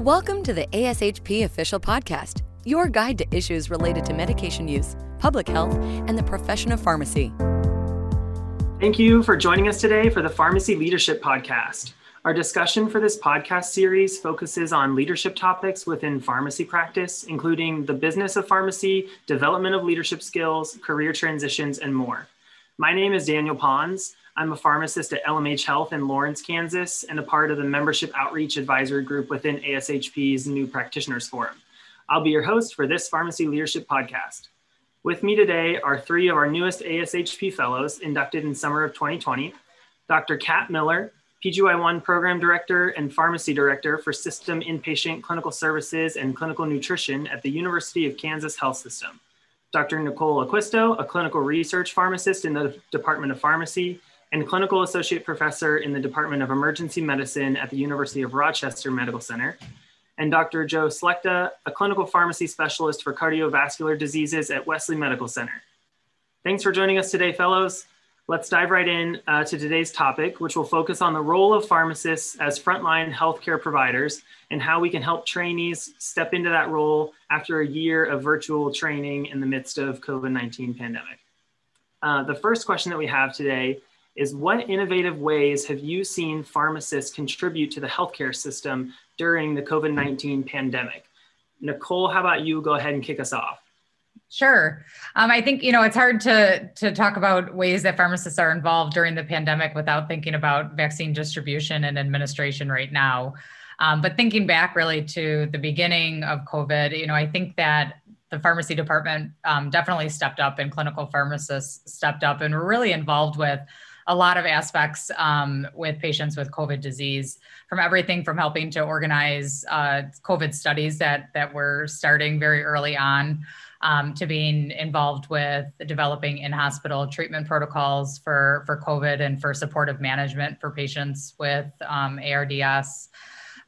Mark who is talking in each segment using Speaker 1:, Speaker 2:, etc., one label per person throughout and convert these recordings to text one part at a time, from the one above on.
Speaker 1: Welcome to the ASHP Official Podcast, your guide to issues related to medication use, public health, and the profession of pharmacy.
Speaker 2: Thank you for joining us today for the Pharmacy Leadership Podcast. Our discussion for this podcast series focuses on leadership topics within pharmacy practice, including the business of pharmacy, development of leadership skills, career transitions, and more. My name is Daniel Pons. I'm a pharmacist at LMH Health in Lawrence, Kansas, and a part of the Membership Outreach Advisory Group within ASHP's New Practitioners Forum. I'll be your host for this Pharmacy Leadership Podcast. With me today are three of our newest ASHP fellows inducted in summer of 2020 Dr. Kat Miller, PGY1 Program Director and Pharmacy Director for System Inpatient Clinical Services and Clinical Nutrition at the University of Kansas Health System. Dr. Nicole Acquisto, a clinical research pharmacist in the Department of Pharmacy, and clinical associate professor in the Department of Emergency Medicine at the University of Rochester Medical Center, and Dr. Joe Slechta, a clinical pharmacy specialist for cardiovascular diseases at Wesley Medical Center. Thanks for joining us today, fellows. Let's dive right in uh, to today's topic, which will focus on the role of pharmacists as frontline healthcare providers and how we can help trainees step into that role after a year of virtual training in the midst of COVID-19 pandemic. Uh, the first question that we have today is what innovative ways have you seen pharmacists contribute to the healthcare system during the COVID 19 pandemic? Nicole, how about you go ahead and kick us off?
Speaker 3: Sure. Um, I think you know it's hard to to talk about ways that pharmacists are involved during the pandemic without thinking about vaccine distribution and administration right now. Um, but thinking back really to the beginning of COVID, you know, I think that the pharmacy department um, definitely stepped up, and clinical pharmacists stepped up, and were really involved with a lot of aspects um, with patients with COVID disease, from everything from helping to organize uh, COVID studies that that were starting very early on, um, to being involved with developing in-hospital treatment protocols for for COVID and for supportive management for patients with um, ARDS.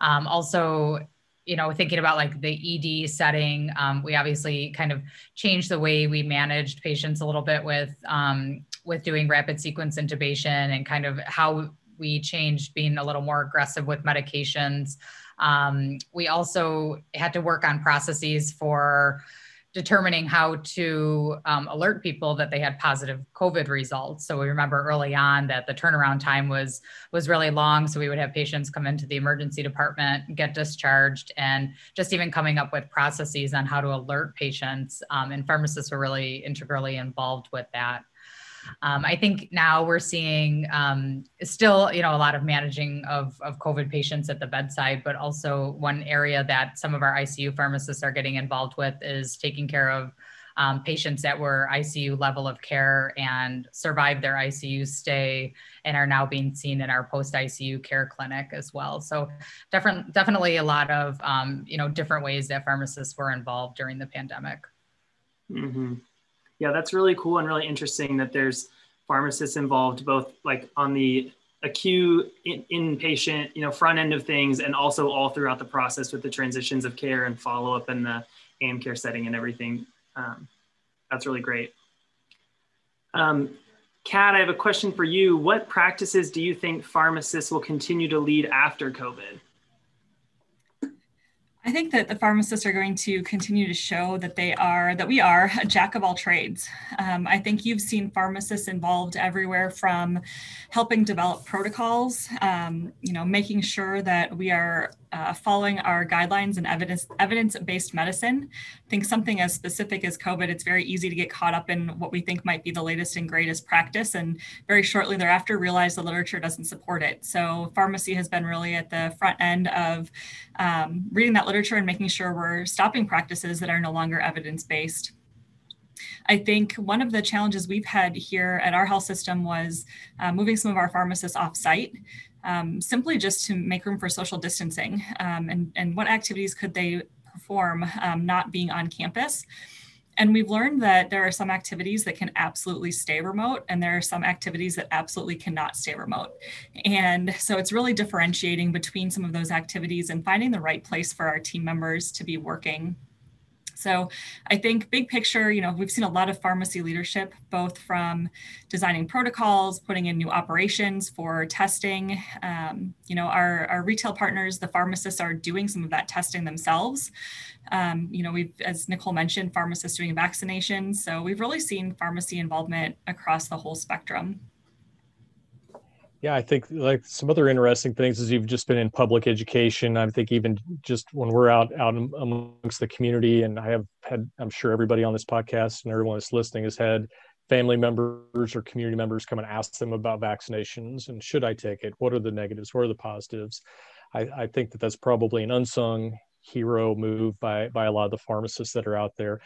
Speaker 3: Um, also you know thinking about like the ed setting um, we obviously kind of changed the way we managed patients a little bit with um, with doing rapid sequence intubation and kind of how we changed being a little more aggressive with medications. Um, we also had to work on processes for determining how to um, alert people that they had positive COVID results. So we remember early on that the turnaround time was was really long. So we would have patients come into the emergency department, get discharged, and just even coming up with processes on how to alert patients. Um, and pharmacists were really integrally involved with that. Um, I think now we're seeing um, still, you know, a lot of managing of, of COVID patients at the bedside, but also one area that some of our ICU pharmacists are getting involved with is taking care of um, patients that were ICU level of care and survived their ICU stay and are now being seen in our post ICU care clinic as well. So, different, definitely a lot of um, you know different ways that pharmacists were involved during the pandemic.
Speaker 2: Mm-hmm. Yeah, that's really cool and really interesting that there's pharmacists involved both like on the acute in, inpatient you know front end of things and also all throughout the process with the transitions of care and follow up in the am care setting and everything. Um, that's really great. Um, kat i have a question for you. What practices do you think pharmacists will continue to lead after covid
Speaker 4: I think that the pharmacists are going to continue to show that they are, that we are a jack of all trades. Um, I think you've seen pharmacists involved everywhere from helping develop protocols, um, you know, making sure that we are uh, following our guidelines and evidence evidence-based medicine. I think something as specific as COVID, it's very easy to get caught up in what we think might be the latest and greatest practice, and very shortly thereafter realize the literature doesn't support it. So pharmacy has been really at the front end of um, reading that literature and making sure we're stopping practices that are no longer evidence-based. I think one of the challenges we've had here at our health system was uh, moving some of our pharmacists off site um, simply just to make room for social distancing um, and, and what activities could they perform um, not being on campus. And we've learned that there are some activities that can absolutely stay remote, and there are some activities that absolutely cannot stay remote. And so it's really differentiating between some of those activities and finding the right place for our team members to be working So I think big picture, you know, we've seen a lot of pharmacy leadership, both from designing protocols, putting in new operations for testing. Um, you know, our, our retail partners, the pharmacists are doing some of that testing themselves. Um, you know, we've, as Nicole mentioned, pharmacists doing vaccinations. So we've really seen pharmacy involvement across the whole spectrum.
Speaker 5: Yeah, I think like some other interesting things is you've just been in public education. I think even just when we're out out amongst the community, and I have had, I'm sure everybody on this podcast and everyone that's listening has had family members or community members come and ask them about vaccinations and should I take it? What are the negatives? What are the positives? I, I think that that's probably an unsung hero move by by a lot of the pharmacists that are out there.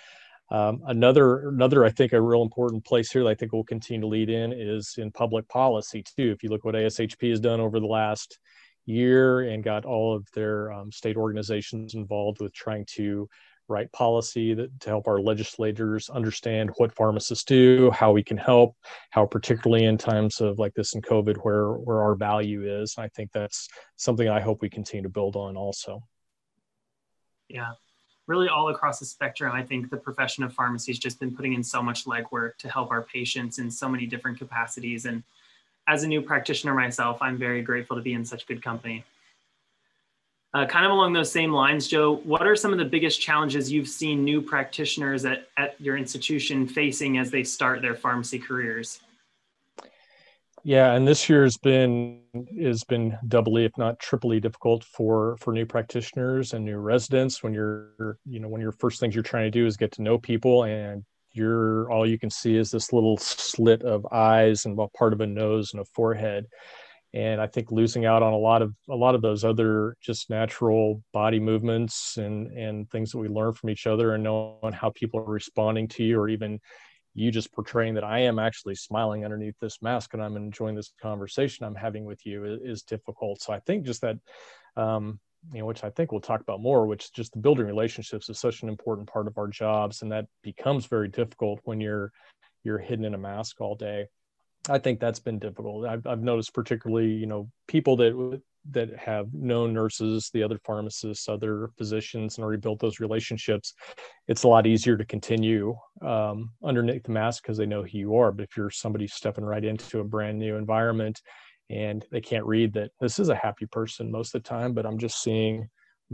Speaker 5: Um, another, another, I think, a real important place here that I think we'll continue to lead in is in public policy too. If you look what ASHP has done over the last year and got all of their um, state organizations involved with trying to write policy that, to help our legislators understand what pharmacists do, how we can help, how particularly in times of like this in COVID, where where our value is. I think that's something I hope we continue to build on also.
Speaker 2: Yeah, really all across the spectrum, I think the profession of pharmacy has just been putting in so much legwork to help our patients in so many different capacities. And as a new practitioner myself, I'm very grateful to be in such good company. Uh, kind of along those same lines, Joe, what are some of the biggest challenges you've seen new practitioners at, at your institution facing as they start their pharmacy careers?
Speaker 5: Yeah, and this year has been has been doubly, if not triply, difficult for for new practitioners and new residents. When you're, you know, when your first things you're trying to do is get to know people, and you're all you can see is this little slit of eyes and part of a nose and a forehead. And I think losing out on a lot of a lot of those other just natural body movements and and things that we learn from each other and knowing how people are responding to you or even you just portraying that I am actually smiling underneath this mask and I'm enjoying this conversation I'm having with you is, is difficult. So I think just that, um, you know, which I think we'll talk about more, which just the building relationships is such an important part of our jobs, and that becomes very difficult when you're you're hidden in a mask all day. I think that's been difficult. I've, I've noticed particularly, you know, people that that have known nurses, the other pharmacists, other physicians, and already built those relationships, it's a lot easier to continue um, underneath the mask because they know who you are. But if you're somebody stepping right into a brand new environment and they can't read that this is a happy person most of the time, but I'm just seeing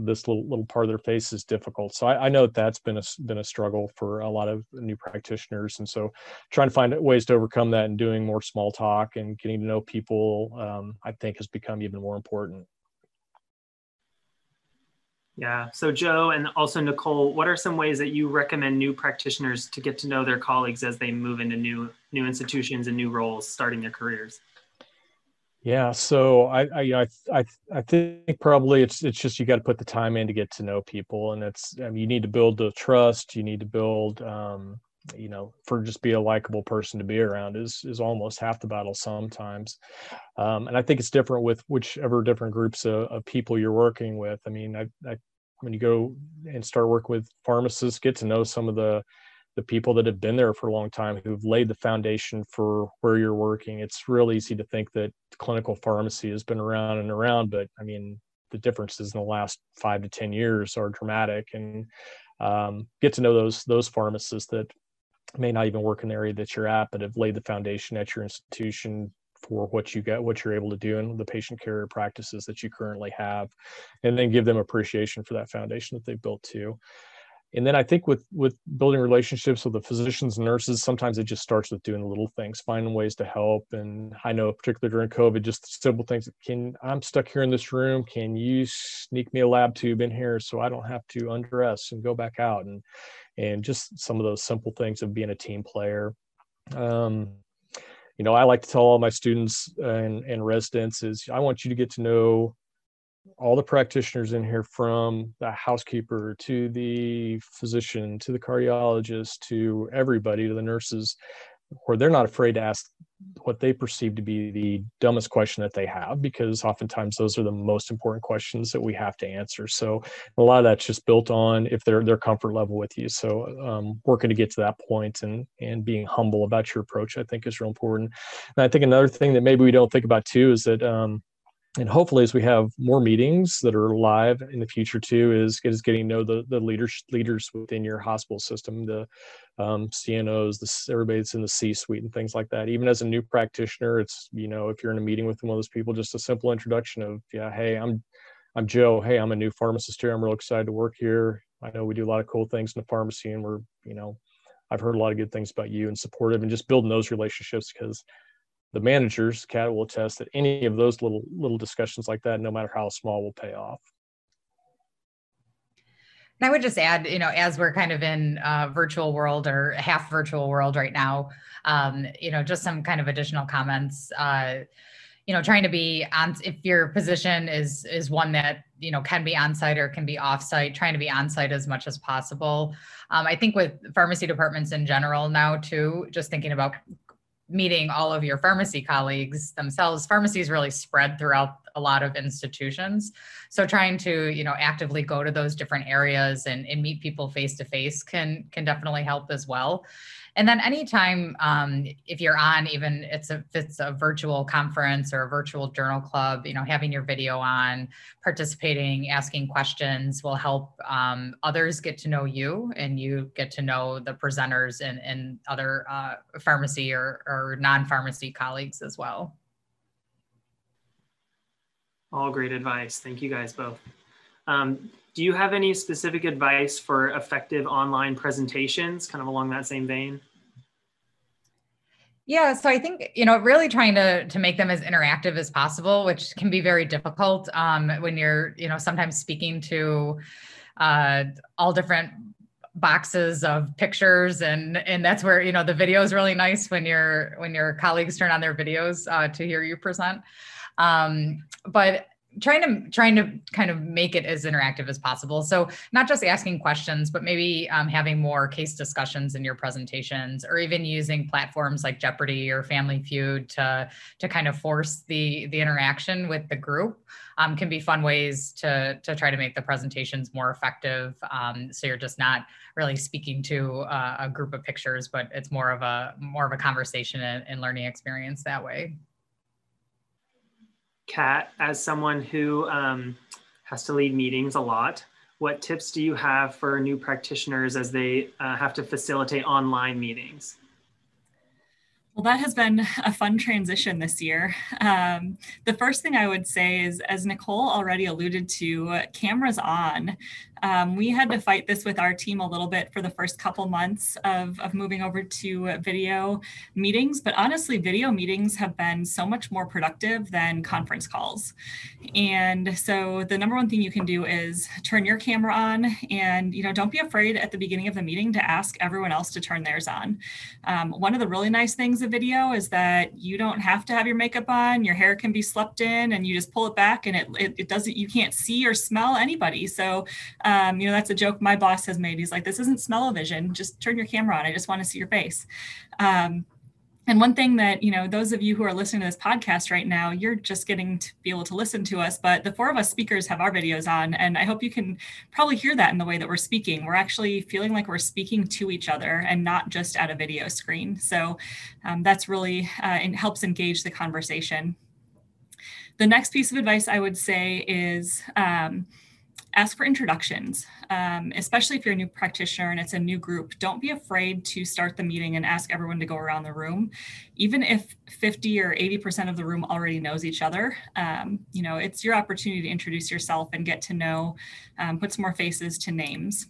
Speaker 5: this little little part of their face is difficult. So I, I, know that that's been a been a struggle for a lot of new practitioners, and so trying to find ways to overcome that and doing more small talk and getting to know people, um, I think, has become even more important.
Speaker 2: Yeah. So Joe and also Nicole, what are some ways that you recommend new practitioners to get to know their colleagues as they move into new new institutions and new roles, starting their careers?
Speaker 5: Yeah, so I I I I think probably it's it's just you got to put the time in to get to know people, and it's I mean, you need to build the trust. You need to build, um, you know, for just be a likable person to be around is is almost half the battle sometimes. Um, and I think it's different with whichever different groups of, of people you're working with. I mean, I, I when you go and start work with pharmacists, get to know some of the the people that have been there for a long time who've laid the foundation for where you're working. It's real easy to think that clinical pharmacy has been around and around, but I mean, the differences in the last five to 10 years are dramatic and um, get to know those, those pharmacists that may not even work in the area that you're at, but have laid the foundation at your institution for what you get, what you're able to do and the patient care practices that you currently have, and then give them appreciation for that foundation that they've built too and then i think with with building relationships with the physicians and nurses sometimes it just starts with doing little things finding ways to help. And i know particularly during covid just simple things can i'm stuck here in this room. Can you sneak me a lab tube in here so i don't have to undress and go back out? And and just some of those simple things of being a team player. Um, you know i like to tell all my students and, and residents is i want you to get to know all the practitioners in here from the housekeeper to the physician to the cardiologist to everybody to the nurses where they're not afraid to ask what they perceive to be the dumbest question that they have because oftentimes those are the most important questions that we have to answer. So a lot of that's just built on if they're their comfort level with you. So um, working to get to that point and and being humble about your approach i think is real important. And i think another thing that maybe we don't think about too is that um, and hopefully as we have more meetings that are live in the future too is, is getting to know the, the leaders leaders within your hospital system the um, cnos the everybody that's in the c suite and things like that. Even as a new practitioner it's you know if you're in a meeting with one of those people just a simple introduction of yeah hey i'm i'm joe. Hey i'm a new pharmacist here. I'm real excited to work here. I know we do a lot of cool things in the pharmacy and we're you know i've heard a lot of good things about you and supportive and just building those relationships because the managers, Kat will attest that any of those little little discussions like that, no matter how small, will pay off.
Speaker 3: And I would just add, you know, as we're kind of in a virtual world or half virtual world right now, um, you know, just some kind of additional comments. Uh, you know, trying to be on if your position is is one that you know can be on site or can be off site, trying to be on site as much as possible. Um, I think with pharmacy departments in general now too, just thinking about meeting all of your pharmacy colleagues themselves pharmacies really spread throughout a lot of institutions. So trying to you know actively go to those different areas and, and meet people face to face can can definitely help as well and then anytime um, if you're on even it's a if it's a virtual conference or a virtual journal club you know having your video on participating asking questions will help um, others get to know you and you get to know the presenters and, and other uh, pharmacy or, or non-pharmacy colleagues as well.
Speaker 2: All great advice. Thank you guys both. Um, do you have any specific advice for effective online presentations, kind of along that same vein?
Speaker 3: Yeah, so I think you know, really trying to to make them as interactive as possible, which can be very difficult um, when you're you know sometimes speaking to uh, all different boxes of pictures and and that's where you know the video is really nice when your when your colleagues turn on their videos uh, to hear you present. Um, but trying to trying to kind of make it as interactive as possible. So not just asking questions but maybe um, having more case discussions in your presentations or even using platforms like jeopardy or family feud to to kind of force the the interaction with the group um, can be fun ways to to try to make the presentations more effective. Um, so you're just not really speaking to uh, a group of pictures but it's more of a more of a conversation and, and learning experience that way
Speaker 2: Kat, as someone who um, has to lead meetings a lot, what tips do you have for new practitioners as they uh, have to facilitate online meetings?
Speaker 4: Well, that has been a fun transition this year. Um, the first thing I would say is, as Nicole already alluded to, cameras on. Um, we had to fight this with our team a little bit for the first couple months of, of moving over to video meetings. But honestly, video meetings have been so much more productive than conference calls. And so the number one thing you can do is turn your camera on and, you know, don't be afraid at the beginning of the meeting to ask everyone else to turn theirs on. Um, one of the really nice things video is that you don't have to have your makeup on, your hair can be slept in and you just pull it back and it, it, it doesn't, you can't see or smell anybody. So um, you know, that's a joke my boss has made. He's like, this isn't smell-o-vision. Just turn your camera on. I just want to see your face. Um, and one thing that, you know, those of you who are listening to this podcast right now, you're just getting to be able to listen to us, but the four of us speakers have our videos on. And I hope you can probably hear that in the way that we're speaking. We're actually feeling like we're speaking to each other and not just at a video screen. So um, that's really, uh, it helps engage the conversation. The next piece of advice I would say is, um, ask for introductions, um, especially if you're a new practitioner and it's a new group. Don't be afraid to start the meeting and ask everyone to go around the room. Even if 50 or 80% of the room already knows each other, um, you know, it's your opportunity to introduce yourself and get to know, um, put some more faces to names.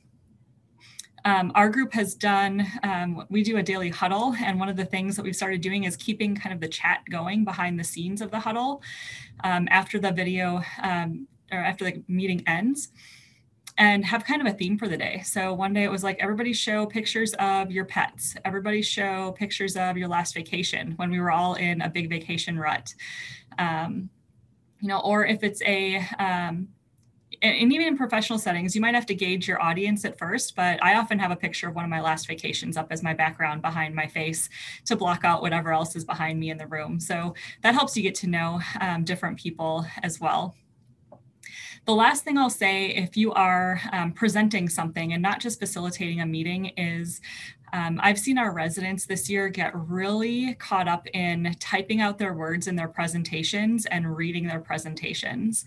Speaker 4: Um, our group has done, um, we do a daily huddle, and one of the things that we've started doing is keeping kind of the chat going behind the scenes of the huddle. Um, after the video um, or after the meeting ends and have kind of a theme for the day. So one day it was like everybody show pictures of your pets, everybody show pictures of your last vacation when we were all in a big vacation rut. Um, you know, or if it's a um, and even in professional settings, you might have to gauge your audience at first, but I often have a picture of one of my last vacations up as my background behind my face to block out whatever else is behind me in the room. So that helps you get to know um, different people as well. The last thing I'll say, if you are um, presenting something and not just facilitating a meeting, is Um, I've seen our residents this year get really caught up in typing out their words in their presentations and reading their presentations.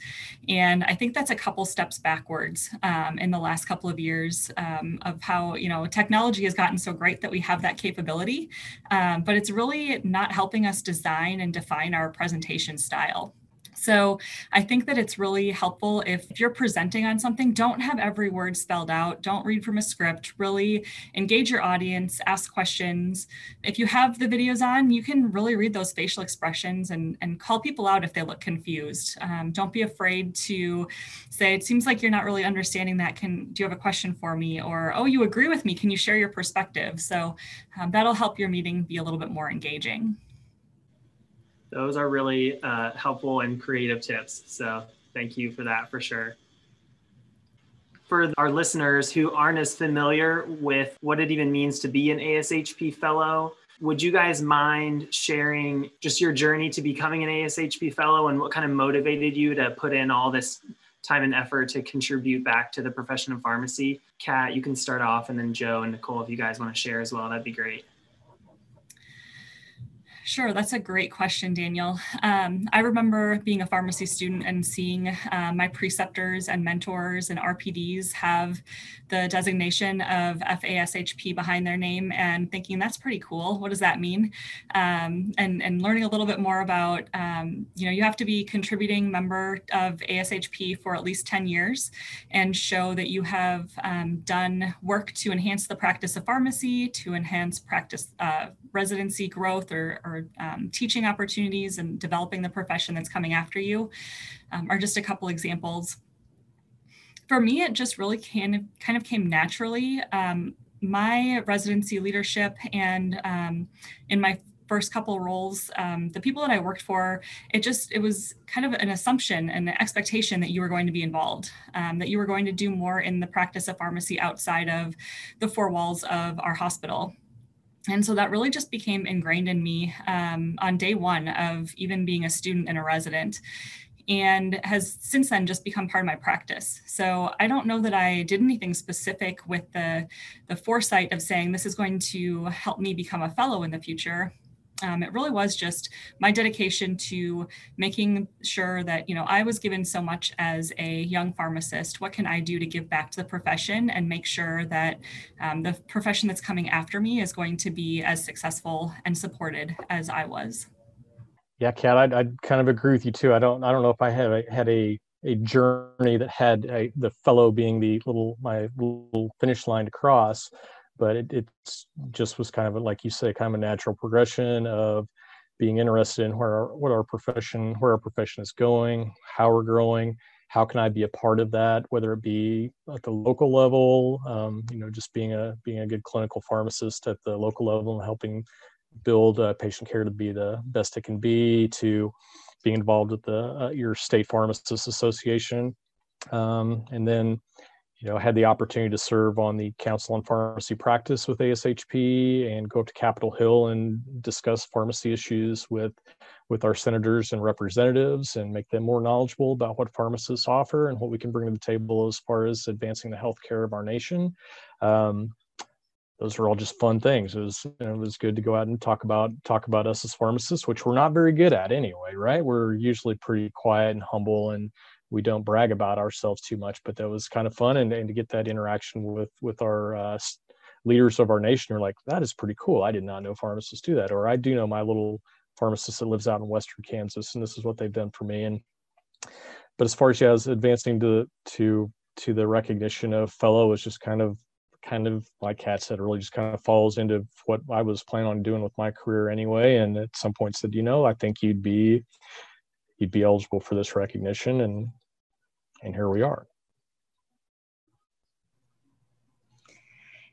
Speaker 4: And I think that's a couple steps backwards um, in the last couple of years um, of how, you know, technology has gotten so great that we have that capability, um, but it's really not helping us design and define our presentation style. So I think that it's really helpful if you're presenting on something, don't have every word spelled out, don't read from a script, really engage your audience, ask questions. If you have the videos on, you can really read those facial expressions and, and call people out if they look confused. Um, don't be afraid to say, it seems like you're not really understanding that. Can, do you have a question for me? Or, oh, you agree with me. Can you share your perspective? So um, that'll help your meeting be a little bit more engaging
Speaker 2: those are really uh, helpful and creative tips. So thank you for that for sure. For our listeners who aren't as familiar with what it even means to be an ASHP fellow, would you guys mind sharing just your journey to becoming an ASHP fellow and what kind of motivated you to put in all this time and effort to contribute back to the profession of pharmacy? Kat, you can start off, and then Joe and Nicole, if you guys want to share as well, that'd be great.
Speaker 4: Sure, that's a great question, Daniel. Um, I remember being a pharmacy student and seeing uh, my preceptors and mentors and RPDs have the designation of FASHP behind their name and thinking that's pretty cool. What does that mean? Um, and, and learning a little bit more about, um, you know, you have to be contributing member of ASHP for at least 10 years and show that you have um, done work to enhance the practice of pharmacy, to enhance practice uh, residency growth or, or or um, teaching opportunities and developing the profession that's coming after you um, are just a couple examples. For me, it just really can, kind of came naturally. Um, my residency leadership and um, in my first couple roles um, the people that i worked for it just it was kind of an assumption and an expectation that you were going to be involved um, that you were going to do more in the practice of pharmacy outside of the four walls of our hospital and so that really just became ingrained in me um, on day one of even being a student and a resident and has since then just become part of my practice. So i don't know that i did anything specific with the the foresight of saying this is going to help me become a fellow in the future um, it really was just my dedication to making sure that you know i was given so much as a young pharmacist. What can i do to give back to the profession and make sure that um, the profession that's coming after me is going to be as successful and supported as i was?
Speaker 5: Yeah kat I'd, I'd kind of agree with you too. I don't i don't know if i had a, had a a journey that had a, the fellow being the little my little finish line to cross but it just was kind of like you say, kind of a natural progression of being interested in where our, what our profession where our profession is going, how we're growing, how can I be a part of that, whether it be at the local level, um, you know, just being a being a good clinical pharmacist at the local level and helping build uh, patient care to be the best it can be, to being involved with the uh, your state pharmacists association, um, and then you know, had the opportunity to serve on the Council on Pharmacy Practice with ASHP and go up to Capitol Hill and discuss pharmacy issues with with our senators and representatives and make them more knowledgeable about what pharmacists offer and what we can bring to the table as far as advancing the health care of our nation. Um, those are all just fun things. It was you know, it was good to go out and talk about talk about us as pharmacists, which we're not very good at anyway, right? We're usually pretty quiet and humble and we don't brag about ourselves too much, but that was kind of fun. And, and to get that interaction with, with our uh, leaders of our nation are like, that is pretty cool. I did not know pharmacists do that. Or I do know my little pharmacist that lives out in Western Kansas, and this is what they've done for me. And, but as far as, yeah, as advancing to, to, to the recognition of fellow is just kind of, kind of like Kat said, really just kind of falls into what I was planning on doing with my career anyway. And at some point said, you know, I think you'd be, you'd be eligible for this recognition. And and here we are.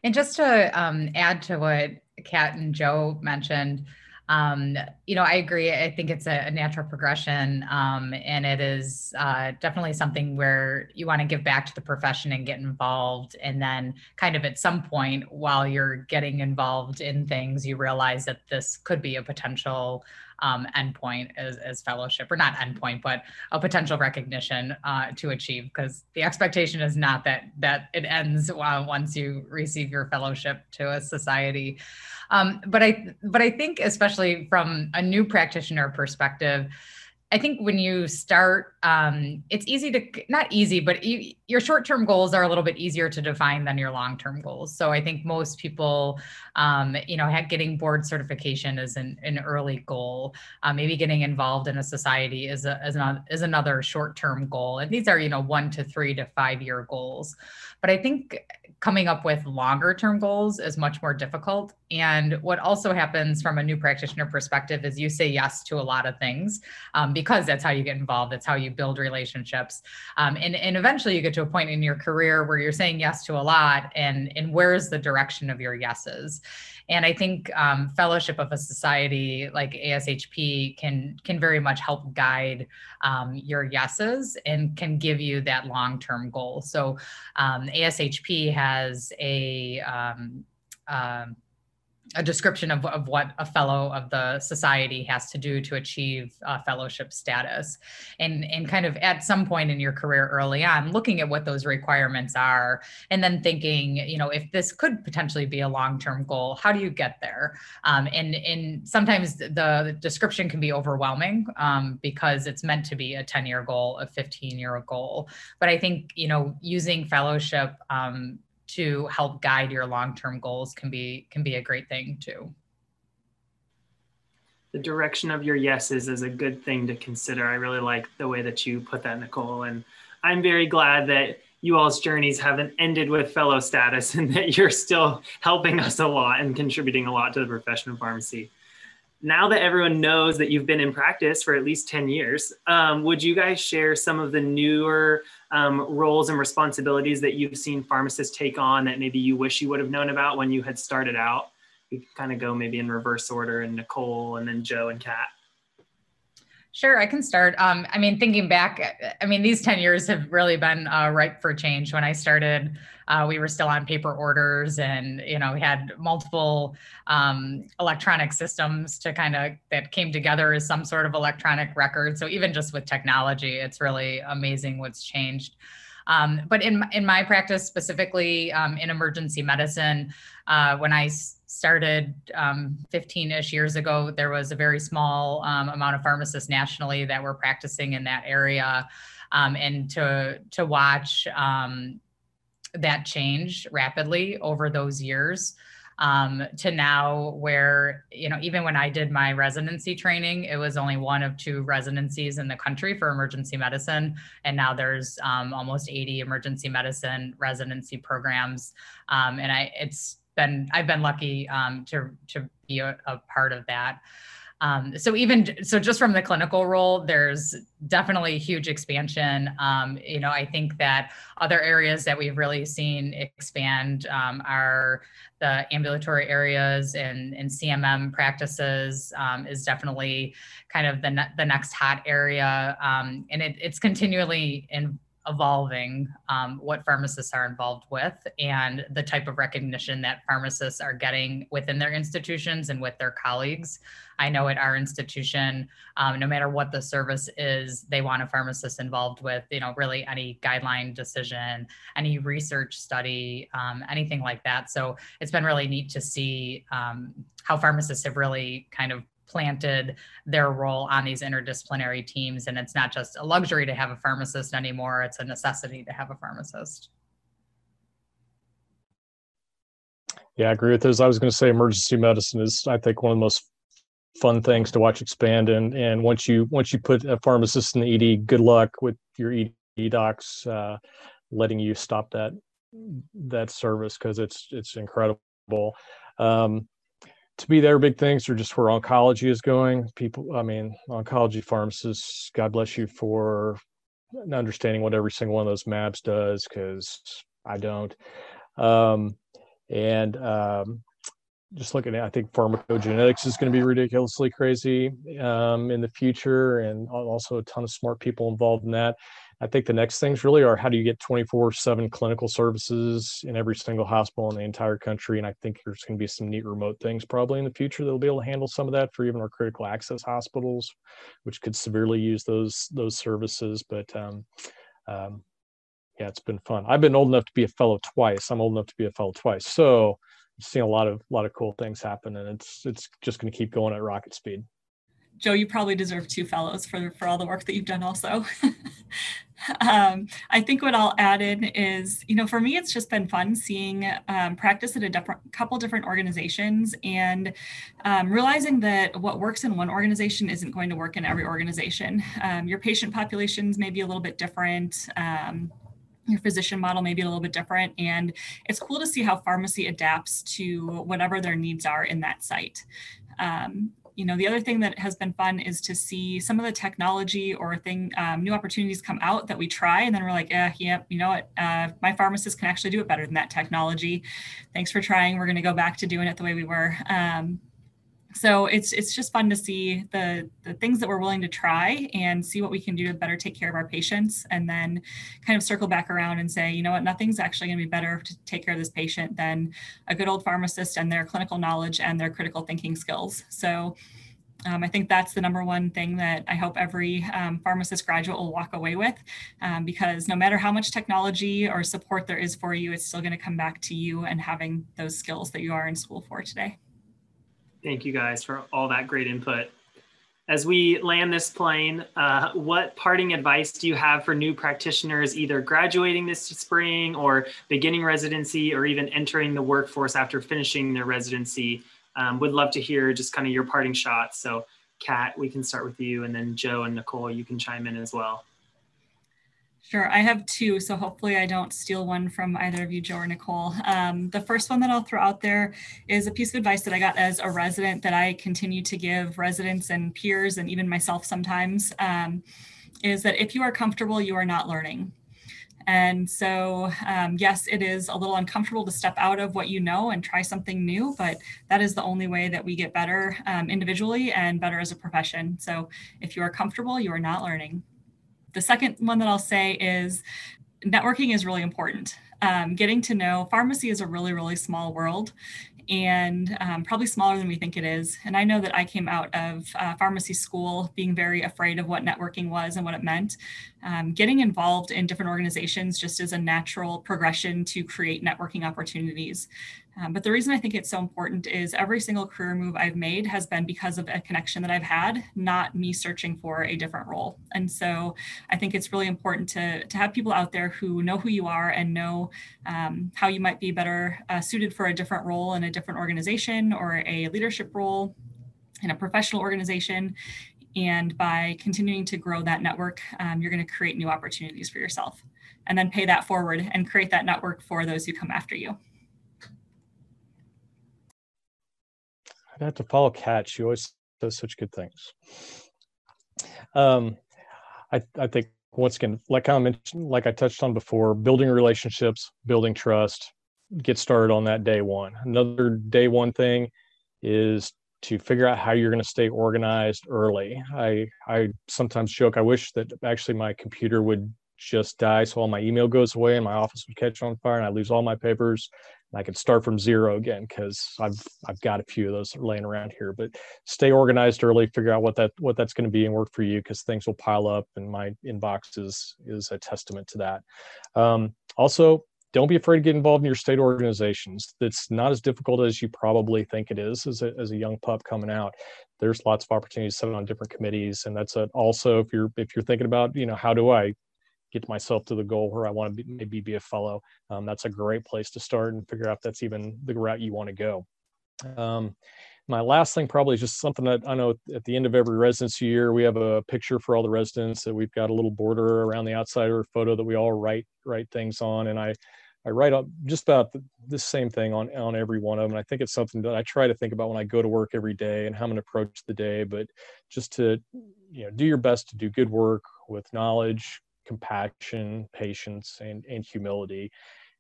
Speaker 3: And just to um, add to what Kat and Joe mentioned, um, you know, I agree. I think it's a, a natural progression, um, and it is uh, definitely something where you want to give back to the profession and get involved. And then, kind of at some point, while you're getting involved in things, you realize that this could be a potential um, endpoint as, as fellowship, or not endpoint, but a potential recognition uh, to achieve. Because the expectation is not that that it ends uh, once you receive your fellowship to a society. Um, but I but I think especially from a new practitioner perspective I think when you start, um, it's easy to not easy, but you, your short-term goals are a little bit easier to define than your long-term goals. So I think most people, um, you know, getting board certification is an, an early goal. Uh, maybe getting involved in a society is a, is, not, is another short-term goal, and these are you know one to three to five-year goals. But I think coming up with longer term goals is much more difficult. And what also happens from a new practitioner perspective is you say yes to a lot of things um, because that's how you get involved. That's how you build relationships. Um, and, and eventually you get to a point in your career where you're saying yes to a lot and, and where's the direction of your yeses? And I think um, fellowship of a society like ASHP can can very much help guide um, your yeses and can give you that long term goal. So um, ASHP has a um, um, a description of, of what a fellow of the society has to do to achieve uh, fellowship status. And and kind of at some point in your career early on looking at what those requirements are and then thinking you know if this could potentially be a long-term goal how do you get there? Um, and and sometimes the description can be overwhelming um, because it's meant to be a 10 year goal a 15 year goal. But i think you know using fellowship um, to help guide your long-term goals can be can be a great thing too.
Speaker 2: The direction of your yeses is a good thing to consider. I really like the way that you put that nicole and i'm very glad that you all's journeys haven't ended with fellow status and that you're still helping us a lot and contributing a lot to the profession of pharmacy now that everyone knows that you've been in practice for at least 10 years, um, would you guys share some of the newer um, roles and responsibilities that you've seen pharmacists take on that maybe you wish you would have known about when you had started out? We could kind of go maybe in reverse order and Nicole and then Joe and Kat.
Speaker 3: Sure, I can start. Um, I mean, thinking back, I mean, these 10 years have really been uh, ripe for change. When I started, uh, we were still on paper orders and, you know, we had multiple um, electronic systems to kind of that came together as some sort of electronic record. So even just with technology, it's really amazing what's changed. Um, but in, in my practice, specifically um, in emergency medicine, uh, when I started 15-ish um, years ago, there was a very small um, amount of pharmacists nationally that were practicing in that area. Um, and to, to watch that change rapidly over those years um, to now where you know even when i did my residency training it was only one of two residencies in the country for emergency medicine. And now there's um, almost 80 emergency medicine residency programs. Um, and i it's been i've been lucky um, to to be a, a part of that um, so even so, just from the clinical role, there's definitely huge expansion. Um, you know, I think that other areas that we've really seen expand um, are the ambulatory areas and, and CMM practices um, is definitely kind of the, ne- the next hot area. Um, and it, it's continually in, evolving um, what pharmacists are involved with and the type of recognition that pharmacists are getting within their institutions and with their colleagues. I know at our institution, um, no matter what the service is, they want a pharmacist involved with, you know, really any guideline decision, any research study, um, anything like that. So it's been really neat to see um, how pharmacists have really kind of planted their role on these interdisciplinary teams. And it's not just a luxury to have a pharmacist anymore, it's a necessity to have a pharmacist.
Speaker 5: Yeah, I agree with those. I was going to say emergency medicine is, I think, one of the most fun things to watch expand. And and once you once you put a pharmacist in the ED, good luck with your ED docs uh, letting you stop that that service because it's it's incredible. Um, to be there, big things are just where oncology is going. People, I mean, oncology pharmacists, God bless you for understanding what every single one of those mabs does, because I don't. Um, and um, just looking at, I think pharmacogenetics is going to be ridiculously crazy um, in the future, and also a ton of smart people involved in that. I think the next things really are how do you get 24 7 clinical services in every single hospital in the entire country? And I think there's going to be some neat remote things probably in the future that'll be able to handle some of that for even our critical access hospitals, which could severely use those those services. But um, um, yeah, it's been fun. I've been old enough to be a fellow twice. I'm old enough to be a fellow twice. So I've seen a lot of a lot of cool things happen and it's it's just going to keep going at rocket speed.
Speaker 4: Joe, you probably deserve two fellows for, for all the work that you've done also. um, I think what I'll add in is, you know, for me, it's just been fun seeing um, practice at a different, couple different organizations and um, realizing that what works in one organization isn't going to work in every organization. Um, your patient populations may be a little bit different um, your physician model may be a little bit different and it's cool to see how pharmacy adapts to whatever their needs are in that site um, you know, the other thing that has been fun is to see some of the technology or thing, um, new opportunities come out that we try, and then we're like, yeah, yeah, you know what, uh, my pharmacist can actually do it better than that technology. Thanks for trying. We're going to go back to doing it the way we were. Um, so it's it's just fun to see the the things that we're willing to try and see what we can do to better take care of our patients and then kind of circle back around and say you know what nothing's actually going to be better to take care of this patient than a good old pharmacist and their clinical knowledge and their critical thinking skills so um, I think that's the number one thing that I hope every um, pharmacist graduate will walk away with um, because no matter how much technology or support there is for you, it's still going to come back to you and having those skills that you are in school for today.
Speaker 2: Thank you guys for all that great input. As we land this plane, uh, what parting advice do you have for new practitioners either graduating this spring or beginning residency or even entering the workforce after finishing their residency? Um, would love to hear just kind of your parting shots. So, Kat, we can start with you, and then Joe and Nicole, you can chime in as well.
Speaker 4: Sure, I have two, so hopefully I don't steal one from either of you, Joe or Nicole. Um, the first one that I'll throw out there is a piece of advice that I got as a resident that I continue to give residents and peers and even myself sometimes, um, is that if you are comfortable, you are not learning. And so, um, yes, it is a little uncomfortable to step out of what you know and try something new, but that is the only way that we get better um, individually and better as a profession. So if you are comfortable, you are not learning. The second one that I'll say is networking is really important. Um, getting to know pharmacy is a really, really small world and um, probably smaller than we think it is. And I know that I came out of uh, pharmacy school being very afraid of what networking was and what it meant. Um, getting involved in different organizations just is a natural progression to create networking opportunities. Um, but the reason I think it's so important is every single career move I've made has been because of a connection that I've had, not me searching for a different role. And so I think it's really important to, to have people out there who know who you are and know um, how you might be better uh, suited for a different role in a different organization or a leadership role in a professional organization. And by continuing to grow that network, um, you're going to create new opportunities for yourself and then pay that forward and create that network for those who come after you.
Speaker 5: I have to follow Kat. She always does such good things. Um, I I think once again, like I mentioned, like I touched on before, building relationships, building trust, get started on that day one. Another day one thing is to figure out how you're going to stay organized early. I I sometimes joke I wish that actually my computer would just die so all my email goes away and my office would catch on fire and I lose all my papers I can start from zero again because I've I've got a few of those laying around here. But stay organized early, figure out what that what that's going to be and work for you because things will pile up, and my inbox is is a testament to that. Um, also, don't be afraid to get involved in your state organizations. It's not as difficult as you probably think it is as a, as a young pup coming out. There's lots of opportunities to sit on different committees, and that's a, also if you're if you're thinking about you know how do I get myself to the goal where I want to be, maybe be a fellow, um, that's a great place to start and figure out if that's even the route you want to go. Um, my last thing probably is just something that I know at the end of every residency year, we have a picture for all the residents that we've got a little border around the outside or photo that we all write, write things on. And I, I write up just about the, the same thing on, on every one of them. And I think it's something that I try to think about when I go to work every day and how I'm going to approach the day, but just to, you know, do your best to do good work with knowledge, compassion, patience, and, and humility.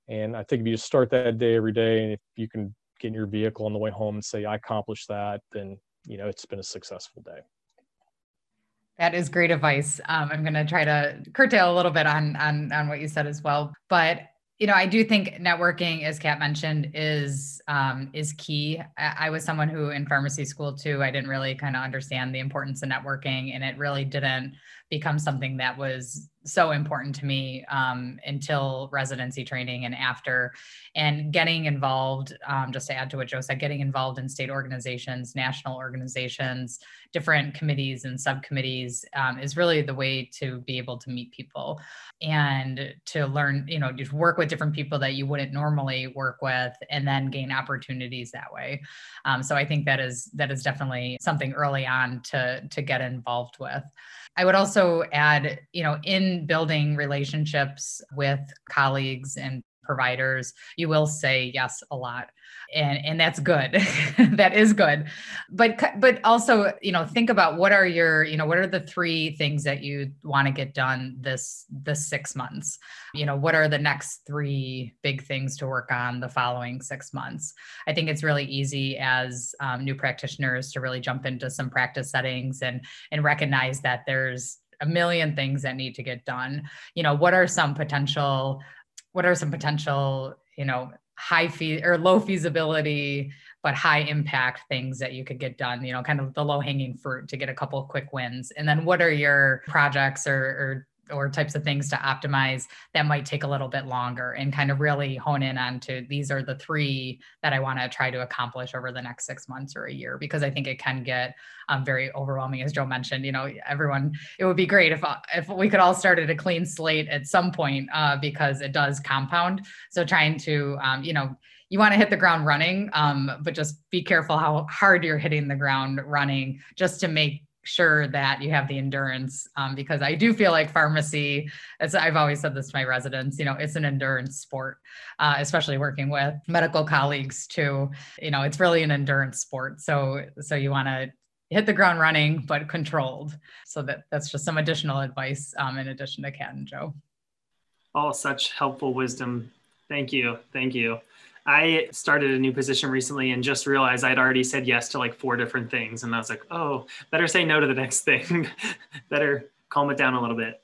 Speaker 5: And I think if you just start that day every day, and if you can get in your vehicle on the way home and say I accomplished that, then you know it's been a successful day.
Speaker 3: That is great advice. Um, I'm going to try to curtail a little bit on on on what you said as well, but you know, I do think networking, as Kat mentioned, is um, is key. I, I, was someone who in pharmacy school too, I didn't really kind of understand the importance of networking, and it really didn't become something that was so important to me um, until residency training and after. And getting involved, um, just to add to what Joe said, getting involved in state organizations, national organizations, different committees and subcommittees um, is really the way to be able to meet people and to learn, you know, just work with different people that you wouldn't normally work with, and then gain opportunities that way. Um, so I think that is that is definitely something early on to to get involved with. I would also add, you know, in building relationships with colleagues and providers, you will say yes a lot. And and that's good. That is good. But but also you know think about what are your you know what are the three things that you want to get done this this six months? You know what are the next three big things to work on the following six months? I think it's really easy as um, new practitioners to really jump into some practice settings and and recognize that there's a million things that need to get done. You know what are some potential what are some potential you know high fee or low feasibility but high impact things that you could get done? You know kind of the low hanging fruit to get a couple quick wins. And then what are your projects or, or or types of things to optimize that might take a little bit longer and kind of really hone in on to these are the three that I want to try to accomplish over the next six months or a year because I think it can get um, very overwhelming as Joe mentioned you know everyone it would be great if if we could all start at a clean slate at some point uh, because it does compound. So trying to um, you know you want to hit the ground running um, but just be careful how hard you're hitting the ground running just to make sure that you have the endurance um, because I do feel like pharmacy, as I've always said this to my residents, you know, it's an endurance sport, uh, especially working with medical colleagues too. You know, it's really an endurance sport. So, so you want to hit the ground running, but controlled. So that that's just some additional advice um, in addition to Kat and Joe.
Speaker 2: All such helpful wisdom. Thank you. Thank you. I started a new position recently and just realized I'd already said yes to like four different things. And I was like, oh, better say no to the next thing. better calm it down a little bit.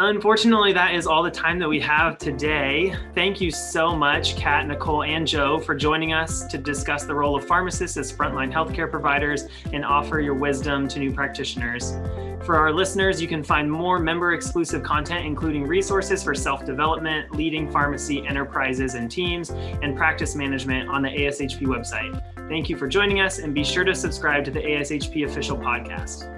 Speaker 2: Unfortunately, that is all the time that we have today. Thank you so much, Kat, Nicole, and Joe, for joining us to discuss the role of pharmacists as frontline healthcare providers and offer your wisdom to new practitioners. For our listeners, you can find more member exclusive content, including resources for self development, leading pharmacy enterprises and teams, and practice management on the ASHP website. Thank you for joining us, and be sure to subscribe to the ASHP official podcast.